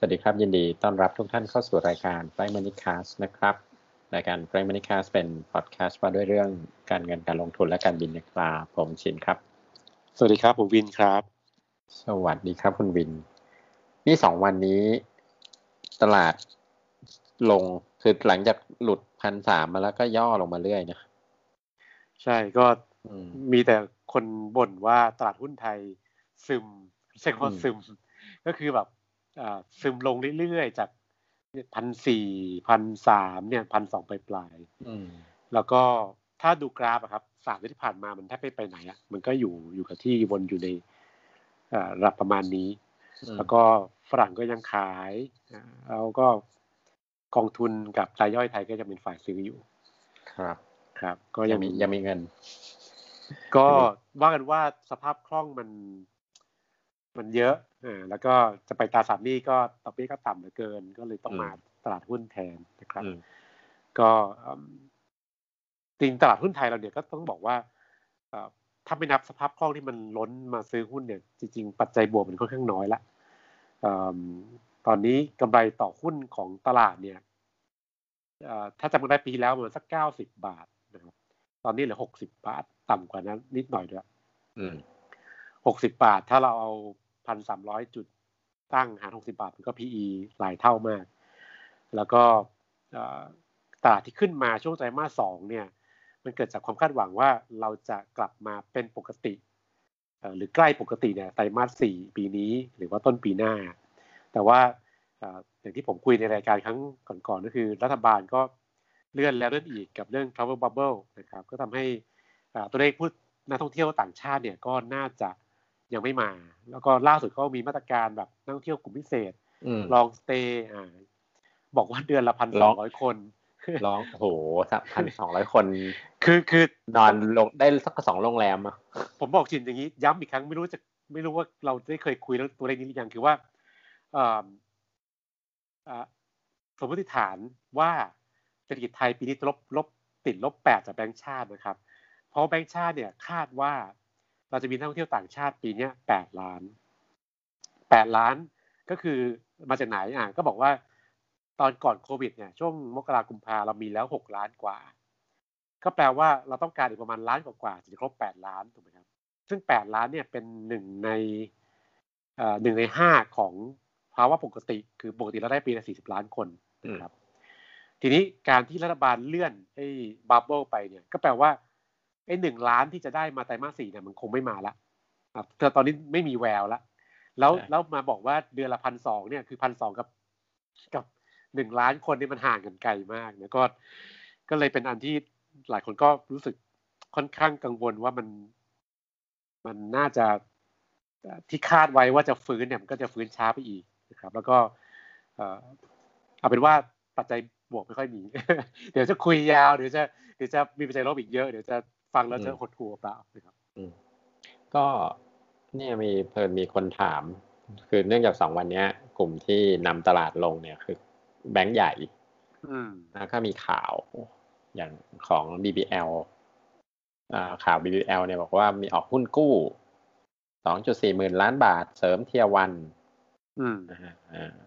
สวัสดีครับ ยินดีต้อนรับทุกท่านเข้าสู่รายการไฟมานิคาสนะครับ รายการไฟมานิคาสเป็นพอดแคสต์ว่าด้วยเรื่องการเงินการลงทุนและการบินนะครับผมชินครับ สวัสดีครับผมวินครับ สวัสดีครับคุณวิน นี่สองวันนี้ ตลาดลงคือหลังจากหลุดพันสามมาแล้วก็ย่อลงมาเรื่อยนะใช่ก็มีแต่คนบ่นว่าตลาดหุ้นไทยซึมใช่คำว่าซึม ก็คือแบบ ซึมลงเรื่อยๆ จากพันสี่พันสามเนี่ยพันสองปลายๆแล้วก็ถ้าดูกราฟอะครับสามเดือนที่ผ่านมามันแทบไม่ไปไหนอะมันก็อยู่อยู่กับที่วนอยู่ในระดับประมาณนี้ แล้วก็ฝรั่งก็ยังขายแล้วก็กองทุนกับรายย่อยไทยก็จะเป็นฝ่ายซื้ออยู่ ครับ ครับ ก็ยังมียังมีเงิน ก็ว่ากันว่าสภาพคล่องมัน มันเยอะอ่าแล้วก็จะไปตราสารหนี้ก็ตอกเบี้ยก็ต่ำเหลือเกิน ก็เลยต้องมาตลาดหุ้นแทนนะครับ ก็จริงตลาดหุ้นไทยเราเนี่ยก็ต้องบอกว่าถ้าไม่นับสภาพคล่องที่มันล้นมาซื้อหุ้นเนี่ย จริง ๆ ปัจจัยบวกมันค่อนข้างน้อยละตอนนี้กำไรต่อหุ้นของตลาดเนี่ยถ้าจำกันได้ปีแล้วมันสักเก้าสิบบาทนะครับ ตอนนี้เหลือหกสิบบาท ต่ำกว่านั้นนิดหน่อยด้วย หกสิบบาท ถ้าเราเอาพันสามร้อยจุดตั้งหารหกสิบาท มันก็ PE หลายเท่ามาก แล้วก็ตลาดที่ขึ้นมาช่วงไตรมาสสองเนี่ย มันเกิดจากความคาดหวังว่าเราจะกลับมาเป็นปกติ หรือใกล้ปกติเนี่ยไตรมาสสี่ปีนี้หรือว่าต้นปีหน้า แต่ว่าอย่างที่ผมคุยในรายการครั้งก่อนๆก็คือ รัฐบาลก็เลื่อนแล้วเลื่อนอีกกับเรื่อง travel bubble นะครับ ก็ทำให้ตัวเลขผู้นักท่องเที่ยวต่างชาติเนี่ยก็น่าจะ ยังไม่มา แล้วก็ล่าสุดก็มีมาตรการแบบนักท่องเที่ยวกลุ่มพิเศษลองสเตย์อ่าบอกว่าเดือนละพันสองร้อยคนลองโหสักพันสองร้อยคน คือคือนอนลงได้สักสองโรงแรมอะผมบอกจินอย่างนี้ ย้ำอีกครั้งไม่รู้จะไม่รู้ว่าเราได้เคยคุยเรื่องตัวเลขนี้หรือยังคือว่าสมมติฐานว่าเศรษฐกิจไทยปีนี้ลบลบติดลบแปดจากแบงก์ชาตินะครับ เพราะแบงก์ชาติเนี่ยคาดว่า เราจะมีนักท่องเที่ยวต่างชาติปีนี้แปดล้านแปดล้านก็คือมาจากไหนอะก็บอกว่าตอนก่อนโควิดเนี่ยช่วงมกราคมพาเรามีแล้วหกล้านกว่า ก็แปลว่าเราต้องการอีกประมาณล้านกว่าๆถึงจะครบแปดล้านถูกไหมครับ ซึ่งแปดล้านเนี่ยเป็นหนึ่งในหนึ่งในห้าของภาวะปกติ คือปกติเราได้ปีละสี่สิบล้านคนนะครับ ทีนี้การที่รัฐบาลเลื่อนไอ้บับเบิลไปเนี่ย ก็แปลว่า ไอ้หนึ่งล้านที่จะได้มาไตรมาสสี่เนี่ยมันคงไม่มาละแต่ตอนนี้ไม่มีแววละแล้วแล้วมาบอกว่าเดือนละพันสองเนี่ยคือพันสองกับกับหนึ่งล้านคนนี่มันห่างกันไกลมากนะก็ก็เลยเป็นอันที่หลายคนก็รู้สึกค่อนข้างกังวลว่ามันมันน่าจะที่คาดไว้ว่าจะฟื้นเนี่ยมันก็จะฟื้นช้าไปอีกนะครับ แล้วก็เอาเป็นว่าปัจจัย บวกไม่ค่อยมี เดี๋ยวจะคุยยาวเดี๋ยวจะเดี๋ยวจะมีปัจจัยลบอีกเยอะเดี๋ยวจะฟังแล้วจะหดหู่เปล่านะครับก็เนี่ยมีเพิ่มมีคนถาม คือเนื่องจากสองวันนี้กลุ่มที่นำตลาดลงเนี่ยคือ แบงก์ใหญ่แล้วก็มีข่าวอย่างของ BBL ข่าว BBL เนี่ยบอกว่ามีออกหุ้นกู้สองจุดสี่หมื่นล้านบาทเสริมเทียวัน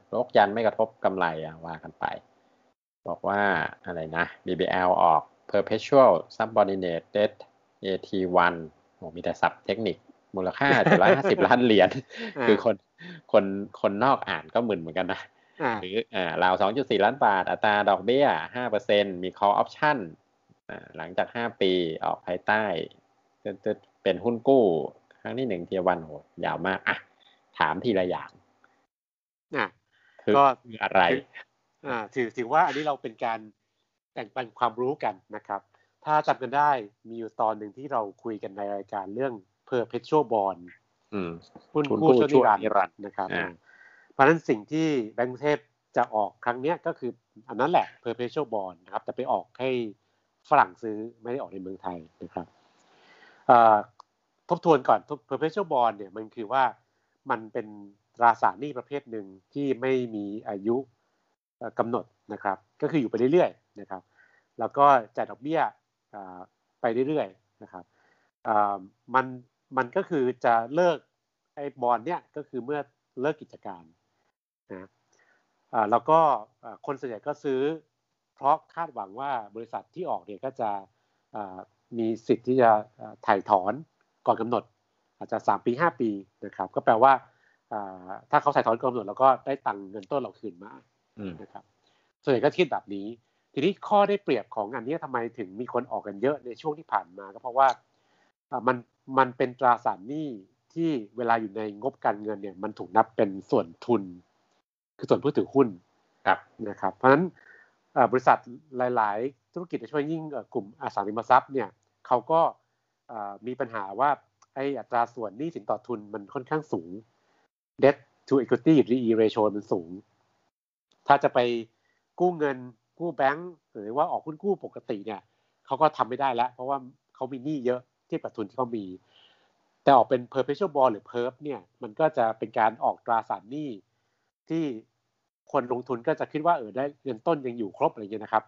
โรคยันไม่กระทบกำไรอะว่ากันไป บอกว่าอะไรนะ BBL ออก perpetual subordinate debt AT1 โอ้มีแต่ศัพท์เทคนิคมูลค่าเจ็ดร้อยห้าสิบล้านเหรียญ คือคนคนคนนอกอ่านก็มึนเหมือนกันนะ หรืออ่าราวสองจุดสี่ล้านบาท อัตราดอกเบี้ยห้าเปอร์เซ็นมี call option หลังจากห้าปีออกภายใต้จะเป็นหุ้นกู้ ครั้งที่หนึ่งเทียวันโหยาวมาก อะ ถามทีละอย่าง อะก็อะไรอ่า ถือถือว่าอันนี้เราเป็นการแบ่งปันความรู้กันนะครับ ถ้าจำกันได้มีอยู่ตอนหนึ่งที่เราคุยกันในรายการเรื่อง perpetual bond หุ้นกู้ชั่วนิรันดร์นะครับ เพราะฉะนั้นสิ่งที่แบงก์เทพจะออกครั้งนี้ก็คืออันนั้นแหละ perpetual bond นะครับ แต่ไปออกให้ฝรั่งซื้อไม่ได้ออกในเมืองไทยนะครับทบทวนก่อน perpetual bond เนี่ยมันคือว่ามันเป็นตราสารหนี้ประเภทหนึ่งที่ไม่มีอายุ กำหนดนะครับ ก็คืออยู่ไปเรื่อยๆนะครับ แล้วก็จ่ายดอกเบี้ยไปเรื่อยๆนะครับมันมันก็คือจะเลิกไอ้บอลเนี่ยก็คือเมื่อเลิกกิจการนะแล้วก็คนส่วนใหญ่ก็ซื้อ เพราะคาดหวังว่าบริษัทที่ออกเนี่ยก็จะมีสิทธิ์ที่จะถ่ายถอนก่อนกำหนด อาจจะ 3 ปี 5 ปีนะครับ ก็แปลว่าถ้าเขาถ่ายถอนก่อนกำหนด แล้วก็ได้ตังเงินต้นเราคืนมา นะครับส่วนใหญ่ก็คิดแบบนี้ ทีนี้ข้อได้เปรียบของอันนี้ทำไมถึงมีคนออกกันเยอะในช่วงที่ผ่านมาก็เพราะว่ามันมันเป็นตราสารหนี้ที่เวลาอยู่ในงบการเงินเนี่ย มันถูกนับเป็นส่วนทุน คือส่วนผู้ถือหุ้นครับนะครับ เพราะฉะนั้นบริษัทหลาย ๆ ธุรกิจโดยเฉพาะยิ่งกลุ่มอสังหาริมทรัพย์เนี่ยเขาก็มีปัญหาว่าไอ้อัตราส่วนหนี้สินต่อทุนมันค่อนข้างสูง debt to equity หรือ E ratio มันสูง ถ้าจะไปกู้เงินกู้แบงก์หรือว่าออกหุ้นกู้ปกติเนี่ยเขาก็ทำไม่ได้แล้ว เพราะว่าเขามีหนี้เยอะทียบกับทุนที่เขามี แต่ออกเป็น perpetual bond หรือ perp เนี่ยมันก็จะเป็นการออกตราสารหนี้ที่คนลงทุนก็จะคิดว่าเออได้เงินต้นยังอยู่ครบอะไรเงี้ยนะครับ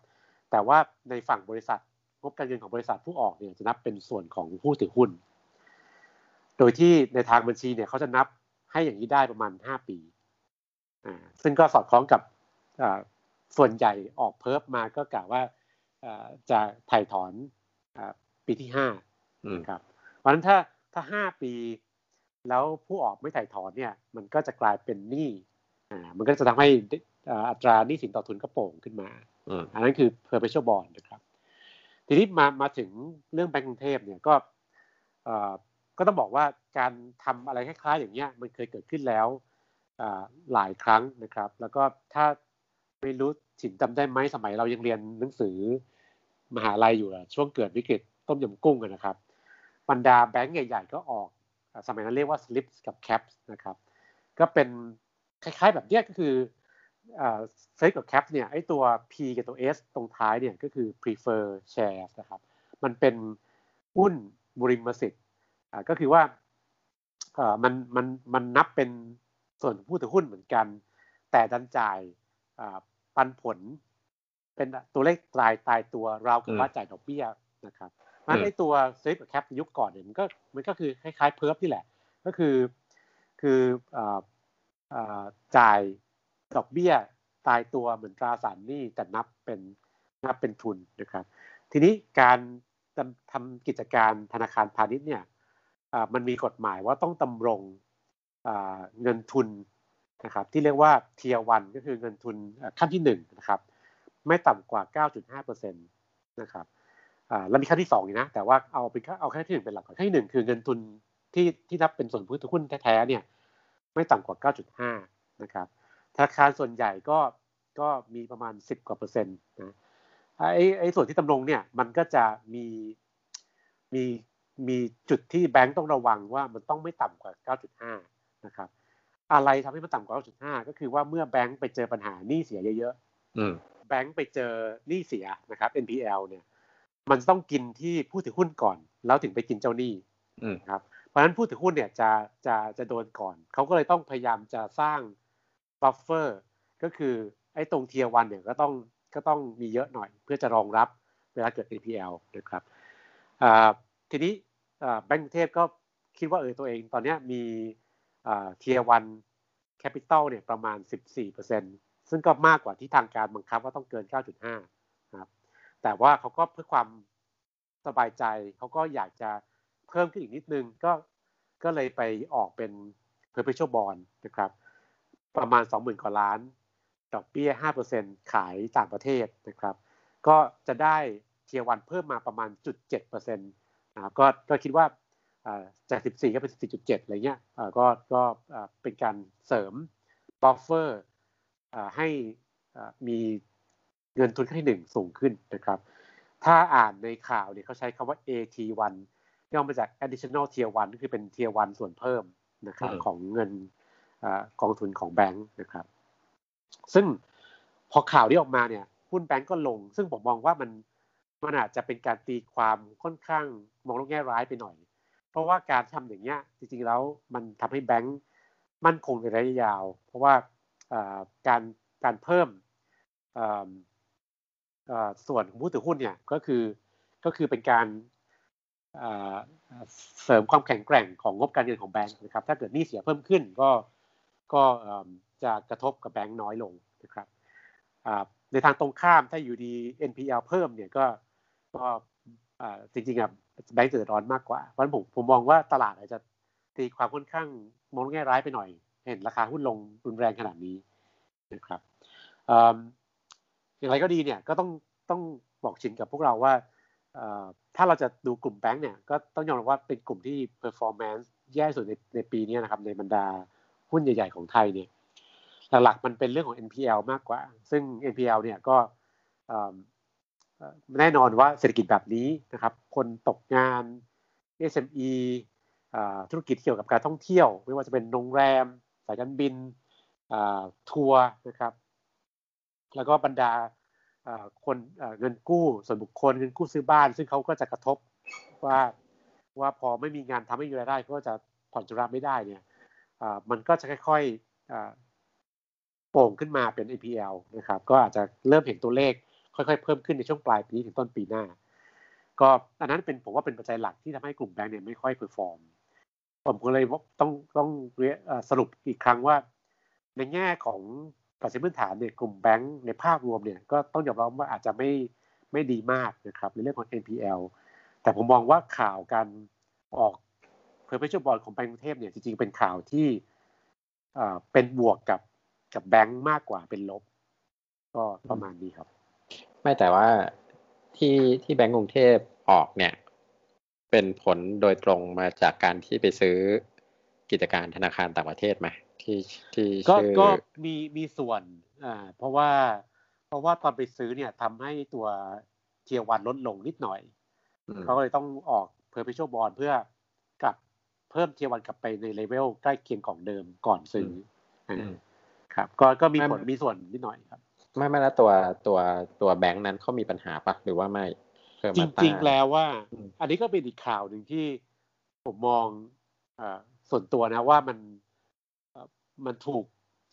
แต่ว่าในฝั่งบริษัทงบการเงินของบริษัทผู้ออกเนี่ยจะนับเป็นส่วนของผู้ถือหุ้น โดยที่ในทางบัญชีเนี่ยเขาจะนับให้อย่างนี้ได้ประมาณ 5 ปี อ่า ซึ่งก็สอดคล้องกับ ส่วนใหญ่ออกเพิ่มมาก็กล่าวว่าจะถ่ายถอนปีที่ห้าครับเพราะฉะนั้นถ้าถ้าห้าปี แล้วผู้ออกไม่ถ่ายถอนเนี่ย มันก็จะกลายเป็นหนี้อ่ามันก็จะทำให้อัตราหนี้สินต่อทุนก็โป่งขึ้นมาอันนั้นคือ perpetual bond นะครับ ทีนี้มามาถึงเรื่องแบงก์กรุงเทพเนี่ยก็ก็ต้องบอกว่าการทำอะไรคล้ายๆอย่างเงี้ยมันเคยเกิดขึ้นแล้วหลายครั้งนะครับ แล้วก็ถ้า ไม่รู้ฉินจำได้ไหมสมัยเรายังเรียนหนังสือมหาลัยอยู่ช่วงเกิดวิกฤตต้มยำกุ้งนะครับบรรดาแบงก์ใหญ่ ๆ ก็ออก สมัยนั้นเรียกว่า slips กับ caps นะครับ ก็เป็นคล้ายๆแบบนี้ก็คือSLIPS กับ CAPS เนี่ยไอตัว P กับตัว S ตรงท้ายเนี่ยก็คือ prefer shares นะครับ มันเป็นหุ้นบุริมสิทธิ์ก็คือว่ามันมันมันนับเป็นส่วนผู้ถือหุ้นเหมือนกัน แต่ดันจ่าย ปันผล เป็นตัวเลขตายตายตัวราวกับว่าจ่ายดอกเบี้ยนะครับเพราะในตัว SLIPS กับ CAPS ยุคก่อนเนี่ยมันก็มันก็คือคล้ายๆ perp นี่แหละ ก็คือคือจ่ายดอกเบี้ยตายตัวเหมือนตราสารหนี้แต่นับเป็นนับเป็นทุนนะครับ ทีนี้การทำกิจการธนาคารพาณิชย์เนี่ยมันมีกฎหมายว่าต้องดำรงเงินทุน นะครับที่เรียกว่าเทียวันก็คือเงินทุนขั้นที่1นะครับไม่ต่ำกว่า 9.5%นะครับแล้วมีขั้นที่2อีกนะแต่ว่าเอาเป็นเอาขั้นที่1เป็นหลักก่อนขั้นที่1คือเงินทุนที่ที่นับเป็นส่วนผู้ถือหุ้นแท้ๆเนี่ยไม่ต่ำกว่า 9.5 นะครับธนาคารส่วนใหญ่ก็ก็มีประมาณ 10 กว่าเปอร์เซ็นต์นะไอ้ไอ้ส่วนที่ตำรงเนี่ยมันก็จะมีมีมีจุดที่แบงก์ต้องระวังว่ามันต้องไม่ต่ำกว่า 9.5 นะครับ อะไรทำให้มันต่ำกว่า 9.5 ก็คือว่าเมื่อแบงก์ไปเจอปัญหาหนี้เสียเยอะๆแบงก์ไปเจอหนี้เสียนะครับ NPL เนี่ย มันต้องกินที่ผู้ถือหุ้นก่อน แล้วถึงไปกินเจ้าหนี้ครับ เพราะฉะนั้นผู้ถือหุ้นเนี่ยจะจะจะโดนก่อน เขาก็เลยต้องพยายามจะสร้าง buffer ก็คือไอ้ตรง tier 1 เนี่ยก็ต้องก็ต้องมีเยอะหน่อย เพื่อจะรองรับเวลาเกิด NPL นะครับทีนี้แบงก์เทพก็คิดว่าเออตัวเองตอนนี้มี tier 1 capital เนี่ยประมาณ 14%ซึ่งก็มากกว่าที่ทางการบังคับว่าต้องเกิน 9.5ครับแต่ว่าเขาก็เพื่อความสบายใจเขาก็อยากจะเพิ่มขึ้นอีกนิดนึงก็ก็เลยไปออกเป็น perpetual bond นะครับ ประมาณ 20,000 กว่าล้าน ดอกเบี้ย 5%ขายต่างประเทศนะครับ ก็จะได้เทียวันเพิ่มมาประมาณจุด7%นะครับก็ก็คิดว่า จาก 14 ก็เป็น 14.7 อะไรเงี้ยก็ก็เป็นการเสริมbuffer ให้มีเงินทุนขั้นที่หนึ่งสูงขึ้นนะครับ ถ้าอ่านในข่าวเนี่ยเขาใช้คำว่า AT1 ย่อมาจาก additional tier 1ก็คือเป็น tier 1 ส่วนเพิ่มนะครับของเงินกองทุนของแบงค์นะครับ ซึ่งพอข่าวที่ออกมาเนี่ยหุ้นแบงก์ก็ลง ซึ่งผมมองว่ามันมันอาจจะเป็นการตีความค่อนข้างมองโลกแง่ร้ายไปหน่อย เพราะว่าการทำอย่างเงี้ยจริงๆแล้วมันทำให้แบงก์มั่นคงในระยะยาว เพราะว่าการการเพิ่มส่วนของผู้ถือหุ้นเนี่ยก็คือก็คือเป็นการเสริมความแข็งแกร่งของงบการเงินของแบงก์นะครับ ถ้าเกิดหนี้เสียเพิ่มขึ้นก็ก็จะกระทบกับแบงก์น้อยลงนะครับในทางตรงข้ามถ้าอยู่ดี NPL เพิ่มเนี่ยก็ก็จริงๆอะ แบงก์จะเดือดร้อนมากกว่า เพราะฉะนั้นผมผมมองว่าตลาดอาจจะตีความค่อนข้างมองแง่ร้ายไปหน่อย เห็นราคาหุ้นลงรุนแรงขนาดนี้นะครับอย่างไรก็ดีเนี่ยก็ต้องต้องบอกชินกับพวกเราว่าถ้าเราจะดูกลุ่มแบงก์เนี่ยก็ต้องยอมรับว่าเป็นกลุ่มที่ performance แย่สุดในในปีนี้นะครับในบรรดาหุ้นใหญ่ ๆ ของไทยเนี่ยหลักๆมันเป็นเรื่องของ NPL มากกว่า ซึ่ง NPL เนี่ยก็ แน่นอนว่าเศรษฐกิจแบบนี้นะครับ คนตกงาน SME ธุรกิจเกี่ยวกับการท่องเที่ยว ไม่ว่าจะเป็นโรงแรม สายการบินทัวร์นะครับ แล้วก็บรรดาคนเงินกู้ส่วนบุคคลเงินกู้ซื้อบ้าน ซึ่งเขาก็จะกระทบว่าว่าพอไม่มีงานทำให้มีรายได้ก็จะผ่อนชำระไม่ได้เนี่ยมันก็จะค่อยๆโป่งขึ้นมาเป็น NPL นะครับ ก็อาจจะเริ่มเห็นตัวเลข ค่อยๆ เพิ่มขึ้นในช่วงปลายปีถึงต้นปีหน้า ก็อันนั้นเป็นผมว่าเป็นปัจจัยหลักที่ทำให้กลุ่มแบงก์เนี่ยไม่ค่อย perform ผมก็เลยต้องต้องสรุปอีกครั้งว่า ในแง่ของปัจจัยพื้นฐานเนี่ยกลุ่มแบงก์ในภาพรวมเนี่ยก็ต้องยอมรับว่าอาจจะไม่ไม่ดีมากนะครับในเรื่องของ NPL แต่ผมมองว่าข่าวการออกเพอร์เพช u a l bond ของแบงก์กรุงเทพเนี่ยจริงๆเป็นข่าวที่เป็นบวกกับกับแบงก์มากกว่าเป็นลบ ก็ประมาณนี้ครับ ไม่แต่ว่าที่ที่แบงก์กรุงเทพออกเนี่ย เป็นผลโดยตรงมาจากการที่ไปซื้อกิจการธนาคารต่างประเทศไหมที่ที่ก็ก็มีมีส่วนอ่าเพราะว่า เพราะว่าตอนไปซื้อเนี่ยทำให้ตัวtier 1 ลดลงนิดหน่อยเขาก็เลยต้องออก perpetual bond เพื่อกลับเพิ่ม tier 1 กลับไปใน level ใกล้เคียงของเดิมก่อนซื้อครับ ก็ก็มีผลมีส่วนนิดหน่อยครับ ไม่ไม่แล้วตัวตัวตัวแบงค์นั้นเขามีปัญหาปะหรือว่าไม่จริงๆแล้วว่า อันนี้ก็เป็นอีกข่าวหนึ่งที่ผมมองอส่วนตัวนะว่ามันมันถูก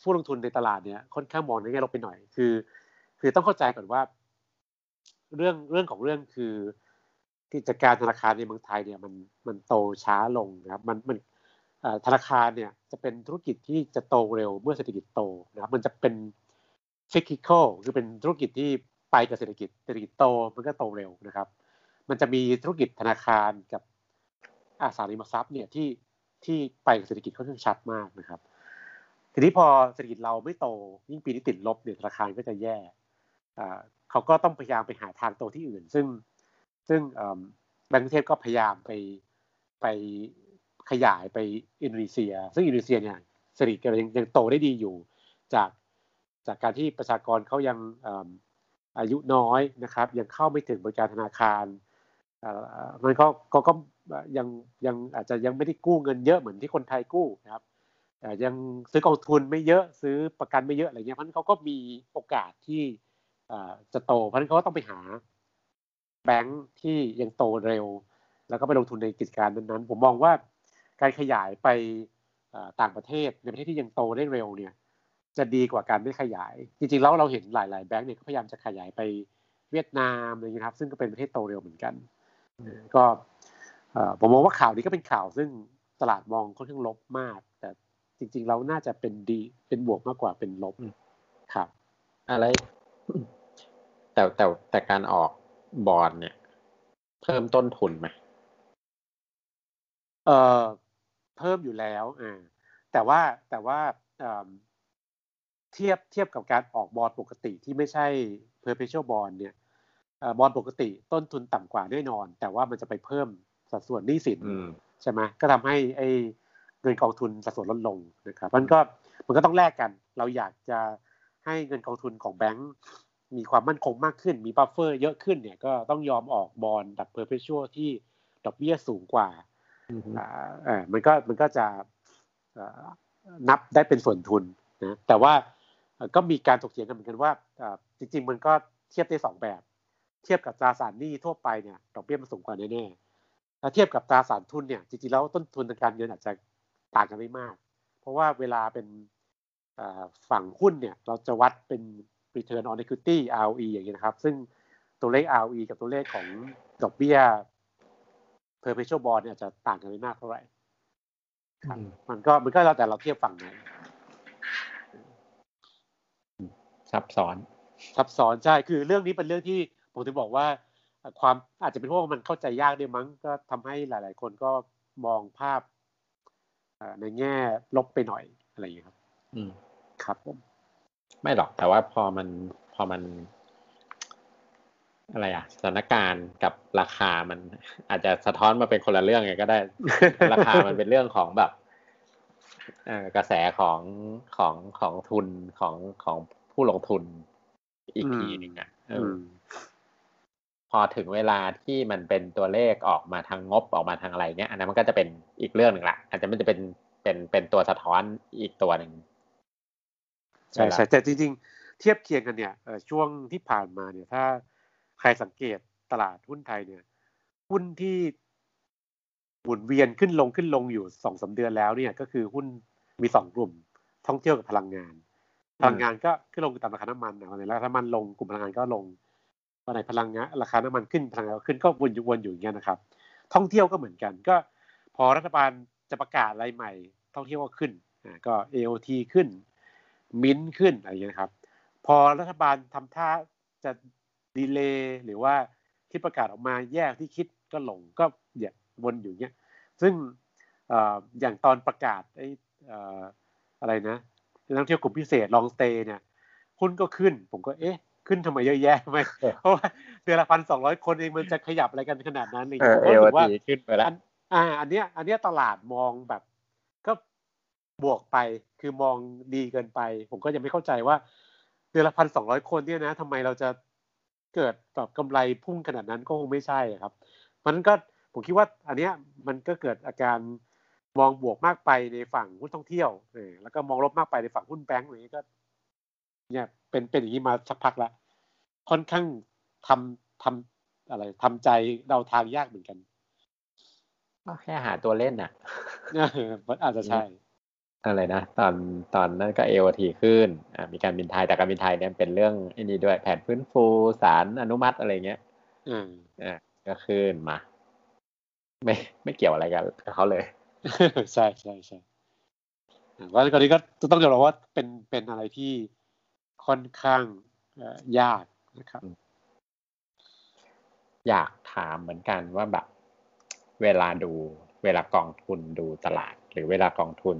ผู้ลงทุนในตลาดเนี่ยค่อนข้างมองในแง่ลบไปหน่อย คือ คือต้องเข้าใจก่อนว่า เรื่องเรื่องของเรื่องคือกิจการธนาคารในเมืองไทยเนี่ยมันมันโตช้าลงนะครับ มันมันธนาคารเนี่ยจะเป็นธุรกิจที่จะโตเร็วเมื่อเศรษฐกิจโตนะครับ มันจะเป็น ฟิกิคอลคือเป็นธุรกิจที่ไปกับเศรษฐกิจเศรษฐกิจโตมันก็โตเร็วนะครับ มันจะมีธุรกิจธนาคารกับอาสาริมทรัพย์เนี่ยที่ที่ไปกับเศรษฐกิจค่อนข้างชัดมากนะครับ ทีนี้พอเศรษฐกิจเราไม่โตยิ่งปีนี้ติดลบเนี่ยธนาคารก็จะแย่เขาก็ต้องพยายามไปหาทางโตที่อื่น ซึ่งซึ่งแบงก์เทพก็พยายามไปไปขยายไปอินโดนีเซีย ซึ่งอินโดนีเซียเนี่ยเศรษฐกิจยังยังโตได้ดีอยู่จาก จากการที่ประชากรเขายังอายุน้อยนะครับ ยังเข้าไม่ถึงบริการธนาคารมันก็ก็ก็ยังยังอาจจะยังไม่ได้กู้เงินเยอะเหมือนที่คนไทยกู้นะครับยังซื้อกองทุนไม่เยอะซื้อประกันไม่เยอะอะไรเงี้ยเพราะนั้นเขาก็มีโอกาสที่จะโต เพราะนั้นเขาก็ต้องไปหาแบงค์ที่ยังโตเร็ว แล้วก็ไปลงทุนในกิจการนั้นๆผมมองว่าการขยายไปต่างประเทศในประเทศที่ยังโตได้เร็วเนี่ย จะดีกว่าการไม่ขยาย จริงๆแล้วเราเห็นหลาย ๆ แบงก์เนี่ยก็พยายามจะขยายไปเวียดนามอะไรเงี้ยครับ ซึ่งก็เป็นประเทศโตเร็วเหมือนกัน ก็ผมมองว่าข่าวนี้ก็เป็นข่าวซึ่งตลาดมองค่อนข้างลบมาก แต่จริง ๆ เราน่าจะเป็นดีเป็นบวกมากกว่าเป็นลบครับ อะไร แต่แต่แต่การออกบอลเนี่ย เพิ่มต้นทุนไหมเออเพิ่มอยู่แล้วอ่าแต่ว่าแต่ว่าเทียบเทียบกับการออกบอลปกติที่ไม่ใช่ perpetual bond เนี่ยบอลปกติต้นทุนต่ำกว่าแน่นอน แต่ว่ามันจะไปเพิ่มสัดส่วนหนี้สินใช่ไหมก็ทำให้ไอ้เงินกองทุนสัดส่วนลดลงนะครับมันก็มันก็ต้องแลกกัน เราอยากจะให้เงินกองทุนของแบงก์มีความมั่นคงมากขึ้น มี buffer เยอะขึ้นเนี่ยก็ต้องยอมออก bond แบบ perpetual ที่ดอกเบี้ยสูงกว่าอ่ามันก็มันก็จะนับได้เป็นส่วนทุนนะแต่ว่า ก็มีการถกเถียงกันเหมือนกันว่าจริง ๆ มันก็เทียบได้สองแบบ เทียบกับตราสารหนี้ทั่วไปเนี่ยดอกเบี้ยมันสูงกว่าแน่ๆถ้าเทียบกับตราสารทุนเนี่ยจริงๆแล้วต้นทุนทางการเงินอาจจะต่างกันไม่มาก เพราะว่าเวลาเป็นฝั่งหุ้นเนี่ยเราจะวัดเป็น return on equity ROE อย่างนี้นะครับ ซึ่งตัวเลข ROE กับตัวเลขของดอกเบี้ย perpetual bond เนี่ยจะต่างกันไม่มากเท่าไหร่มันก็มันก็แล้วแต่เราเทียบฝั่งไหน ซับซ้อนซับซ้อนใช่คือเรื่องนี้เป็นเรื่องที่ผมถึงบอกว่า ความอาจจะเป็นเพราะมันเข้าใจยากด้วยมั้งก็ทำให้หลาย ๆ คนก็มองภาพในแง่ลบไปหน่อยอะไรอย่างนี้ครับ อืมครับผมไม่หรอกแต่ว่าพอมันพอมันอะไรอะสถานการณ์กับราคามันอาจจะสะท้อนมาเป็นคนละเรื่องไงก็ได้ ราคามันเป็นเรื่องของแบบกระแสของของของทุนของของ ผู้ลงทุนอีกทีหนึ่งอะพอถึงเวลาที่มันเป็นตัวเลขออกมาทางงบออกมาทางอะไรเนี้ยอันนั้นมันก็จะเป็นอีกเรื่องหนึ่งละอาจจะมันจะเป็นเป็นเป็นตัวสะท้อนอีกตัวหนึ่งใช่ใช่แต่จริง ๆ เทียบเคียงกันเนี่ยช่วงที่ผ่านมาเนี่ย ถ้าใครสังเกตตลาดหุ้นไทยเนี่ยหุ้นที่หมุนเวียนขึ้นลงขึ้นลงอยู่สองสาเดือนแล้วเนี่ย ก็คือหุ้นมีสองกลุ่มท่องเที่ยวกับพลังงาน พลังงานก็ขึ้นลงตามราคาน้ำมันนะวันไหนแล้วน้ำมันลงกลุ่มพลังงานก็ลงวันไหนพลังงานราคาน้ำมันขึ้นพลังงานขึ้นก็วนอยู่วนอยู่อย่างเงี้ยนะครับ ท่องเที่ยวก็เหมือนกันก็ พอรัฐบาลจะประกาศอะไรใหม่ ท่องเที่ยวก็ขึ้นอ่าก็ AOT ขึ้น มิ้นขึ้นอะไรอย่างนี้ครับ พอรัฐบาลทำท่าจะดีเลย์หรือว่าที่ประกาศออกมาแยกที่คิดก็หลงก็เนี่ยวนอยู่เนี้ยซึ่งอย่างตอนประกาศไอ้อะไรนะ นักท่องเที่ยวกลุ่มพิเศษลองสเตย์เนี่ยหุ้นก็ขึ้น ผมก็เอ๊ะ ขึ้นทำไมเยอะแยะไหมเพราะว่าเดือนละพันสองร้อยคนเองมันจะขยับอะไรกันขนาดนั้นเลยผมก็รู้สึกว่าขึ้นไปแล้วอ่า อันเนี้ย อันเนี้ยตลาดมองแบบ ก็บวกไปคือมองดีเกินไป ผมก็ยังไม่เข้าใจว่า เดือนละพันสองร้อยคนเนี่ยนะทำไมเราจะเกิดแบบกำไรพุ่งขนาดนั้นก็คงไม่ใช่ครับ มันก็ผมคิดว่าอันเนี้ยมันก็เกิดอาการ มองบวกมากไปในฝั่งหุ้นท่องเที่ยวเออแล้วก็มองลบมากไปในฝั่งหุ้นแบงก์อย่างนี้ก็ เนี่ยเป็นเป็นอย่างนี้มาสักพักละค่อนข้างทำทำอะไรทำใจเดาทางยากเหมือนกันก็แค่หาตัวเล่นน่ะอาจจะใช่อะไรนะตอนตอนนั้นก็เอวทีขึ้นอ่ามีการบินไทยแต่การบินไทยเนี่ยเป็นเรื่องไอ้นี้ด้วยแผนฟื้นฟูสารอนุมัติอะไรเงี้ย อืมอ่าก็ขึ้นมา ไม่ไม่เกี่ยวอะไรกันกับเขาเลย ใช่ใช่ใช่ว่าตอนนี้ก็ต้องยอมรับว่าเป็นเป็นอะไรที่ค่อนข้างยากนะครับ อยากถามเหมือนกันว่าแบบ เวลาดูเวลากองทุนดูตลาด หรือเวลากองทุน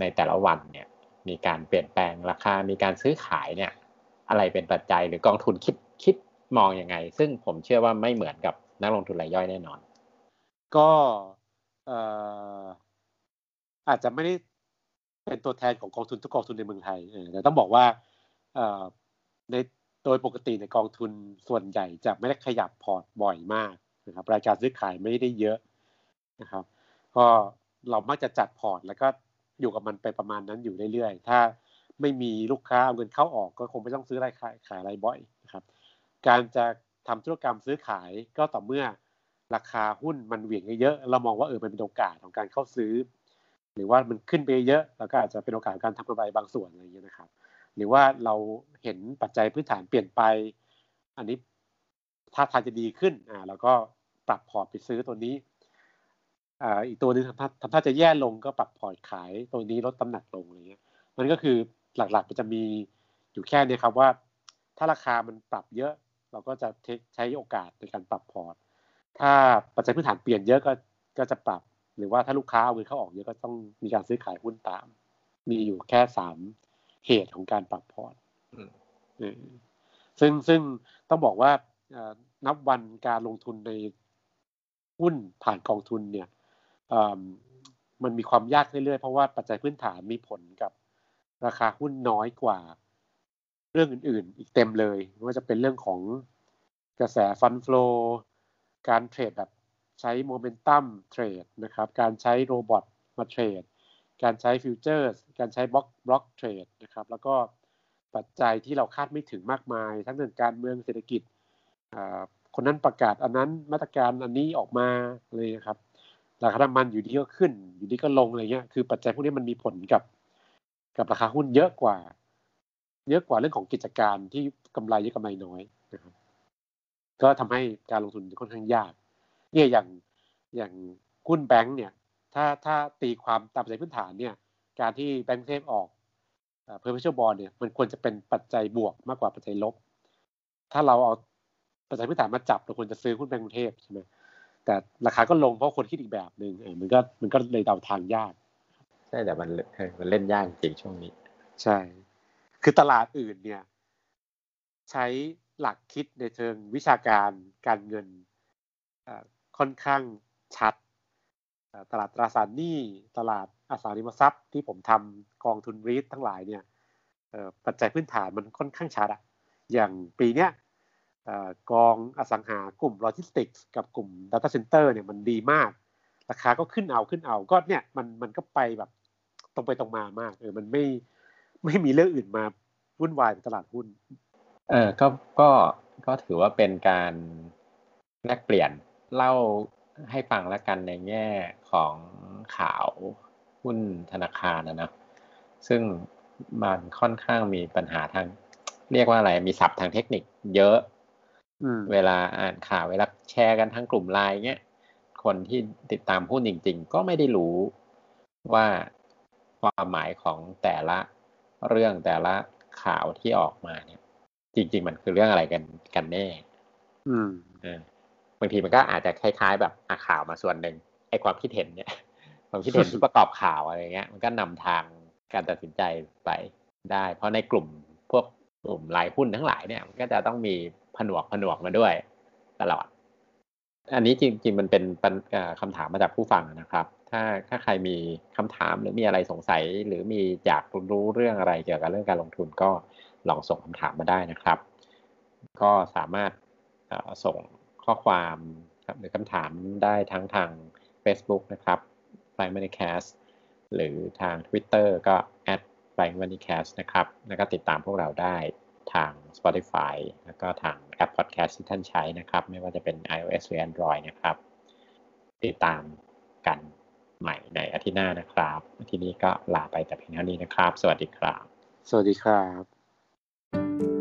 ในแต่ละวันเนี่ย มีการเปลี่ยนแปลงราคา มีการซื้อขายเนี่ย อะไรเป็นปัจจัยหรือกองทุนคิดคิดมองอยังไง ซึ่งผมเชื่อว่าไม่เหมือนกับนักลงทุนรายย่อยแน่นอน ก็ อาจจะไม่ได้เป็นตัวแทนของกองทุนทุกกองทุนในเมืองไทยแต่ต้องบอกว่าในโดยปกติในกองทุนส่วนใหญ่จะไม่ได้ขยับพอร์ตบ่อยมากนะครับรายการซื้อขายไม่ได้เยอะนะครับ ก็เรามักจะจัดพอร์ต แล้วก็อยู่กับมันไปประมาณนั้นอยู่เรื่อยๆ ถ้าไม่มีลูกค้าเอาเงินเข้าออกก็คงไม่ต้องซื้ออะไรขายขายอะไรบ่อยนะครับ การจะทำธุรกรรมซื้อขายก็ต่อเมื่อ ราคาหุ้นมันเหวี่ยงเยอะเรามองว่าเออมันเป็นโอกาสของการเข้าซื้อ หรือว่ามันขึ้นไปเยอะแล้วก็อาจจะเป็นโอกาสการทำกำไรบางส่วนอะไรอย่างเงี้ยนะครับ หรือว่าเราเห็นปัจจัยพื้นฐานเปลี่ยนไป อันนี้ถ้าทางจะดีขึ้นอ่าเราก็ปรับพอร์ตไปซื้อตัวนี้อ่าอีกตัวนึงทำท่าทำท่าจะแย่ลงก็ปรับพอร์ตขายตัวนี้ลดตำหนักลงอะไรเงี้ยมันก็คือหลักๆมันจะมีอยู่แค่นี้ครับว่า ถ้าราคามันปรับเยอะ เราก็จะใช้โอกาสในการปรับพอร์ต ถ้าปัจจัยพื้นฐานเปลี่ยนเยอะก็ก็จะปรับ หรือว่าถ้าลูกค้าเอาเงินเข้าออกเยอะก็ต้องมีการซื้อขายหุ้นตาม มีอยู่แค่สามเหตุของการปรับพอร์ตซึ่งซึ่งต้องบอกว่านับวันการลงทุนในหุ้นผ่านกองทุนเนี่ยมันมีความยากเรื่อยๆ เพราะว่าปัจจัยพื้นฐานมีผลกับราคาหุ้นน้อยกว่าเรื่องอื่นๆ อีกเต็มเลยไม่ว่าจะเป็นเรื่องของกระแส fund flow การเทรดแบบใช้ momentum trade นะครับ การใช้ robot มาเทรด การใช้ futures การใช้ block block trade นะครับ แล้วก็ปัจจัยที่เราคาดไม่ถึงมากมาย ทั้งเรื่องการเมืองเศรษฐกิจ คนนั้นประกาศอันนั้นมาตรการอันนี้ออกมาเลยนะครับราคาน้ำมันอยู่ดีก็ขึ้น อยู่ดีก็ลงอะไรเงี้ย คือปัจจัยพวกนี้มันมีผลกับ กับราคาหุ้นเยอะกว่า เยอะกว่าเรื่องของกิจการที่กำไรเยอะกำไรน้อยนะครับ ก็ทำให้การลงทุนค่อนข้างยากเนี่ยอย่างอย่างหุ้นแบงก์เนี่ยถ้าถ้าตีความตามใจพื้นฐานเนี่ยการที่แบงก์เทพออกเพอร์เพชวลบอลเนี่ยมันควรจะเป็นปัจจัยบวกมากกว่าปัจจัยลบ ถ้าเราเอาปัจจัยพื้นฐานมาจับเราควรจะซื้อหุ้นแบงก์กรุงเทพใช่ไหมแต่ราคาก็ลงเพราะคนคิดอีกแบบหนึ่งเออมันก็มันก็เลยเดาทางยากใช่แต่มันมันเล่นยากจริงช่วงนี้ ใช่ คือตลาดอื่นเนี่ย ใช้ หลักคิดในเชิงวิชาการการเงินค่อนข้างชัด ตลาดตราสารหนี้ตลาดอสังหาริมทรัพย์ที่ผมทำกองทุน REIT ทั้งหลายเนี่ยปัจจัยพื้นฐานมันค่อนข้างชัดอะอย่างปีเนี้ยกองอสังหากลุ่มโลจิสติกส์กับกลุ่ม Data Center เนี่ยมันดีมาก ราคาก็ขึ้นเอาขึ้นเอาก็เนี่ยมันมันก็ไปแบบตรงไปตรงมามากเออมันไม่ไม่มีเรื่องอื่นมาวุ่นวายในตลาดหุ้น เออก็ก็ก็ถือว่าเป็นการแลกเปลี่ยนเล่าให้ฟังแล้วกันในแง่ของข่าวหุ้นธนาคารนะนะซึ่งมันค่อนข้างมีปัญหาทาง เรียกว่าอะไรมีศัพท์ทางเทคนิคเยอะเวลาอ่านข่าวเวลาแชร์กันทั้งกลุ่มไลน์เนี้ยคนที่ติดตามหุ้นจริง ๆ ก็ไม่ได้รู้ว่าความหมายของแต่ละเรื่องแต่ละข่าวที่ออกมาเนี่ย จริง ๆ มันคือเรื่องอะไรกันกันแน่ อืมบางทีมันก็อาจจะคล้าย ๆ แบบอาข่าวมาส่วนหนึ่งไอ้ความคิดเห็นเนี่ย ความคิดเห็นที่ประกอบข่าวอะไรเงี้ย มันก็นำทางการตัดสินใจไปได้ เพราะในกลุ่มพวกกลุ่มรายหุ้นทั้งหลายเนี่ย มันก็จะต้องมีผนวกผนวกมาด้วยตลอด อันนี้จริง ๆ มันเป็นคำถามมาจากผู้ฟังนะครับ ถ้าถ้าใครมีคำถามหรือมีอะไรสงสัย หรือมีอยากรู้เรื่องอะไรเกี่ยวกับเรื่องการลงทุนก็ ลองส่งคำถามมาได้นะครับ ก็สามารถส่งข้อความหรือคำถามได้ทั้งทาง Facebook นะครับ f l y Money Cast หรือทาง Twitter ก็ at f l y Money Cast นะครับ แล้วก็ติดตามพวกเราได้ทาง Spotify แล้วก็ทางแอป Podcast ที่ท่านใช้นะครับ ไม่ว่าจะเป็น iOS หรือ Android นะครับ ติดตามกันใหม่ในอาทิตย์หน้านะครับ ทีนี้ก็ลาไปแต่เพียงเท่านี้นะครับ สวัสดีครับ สวัสดีครับ Música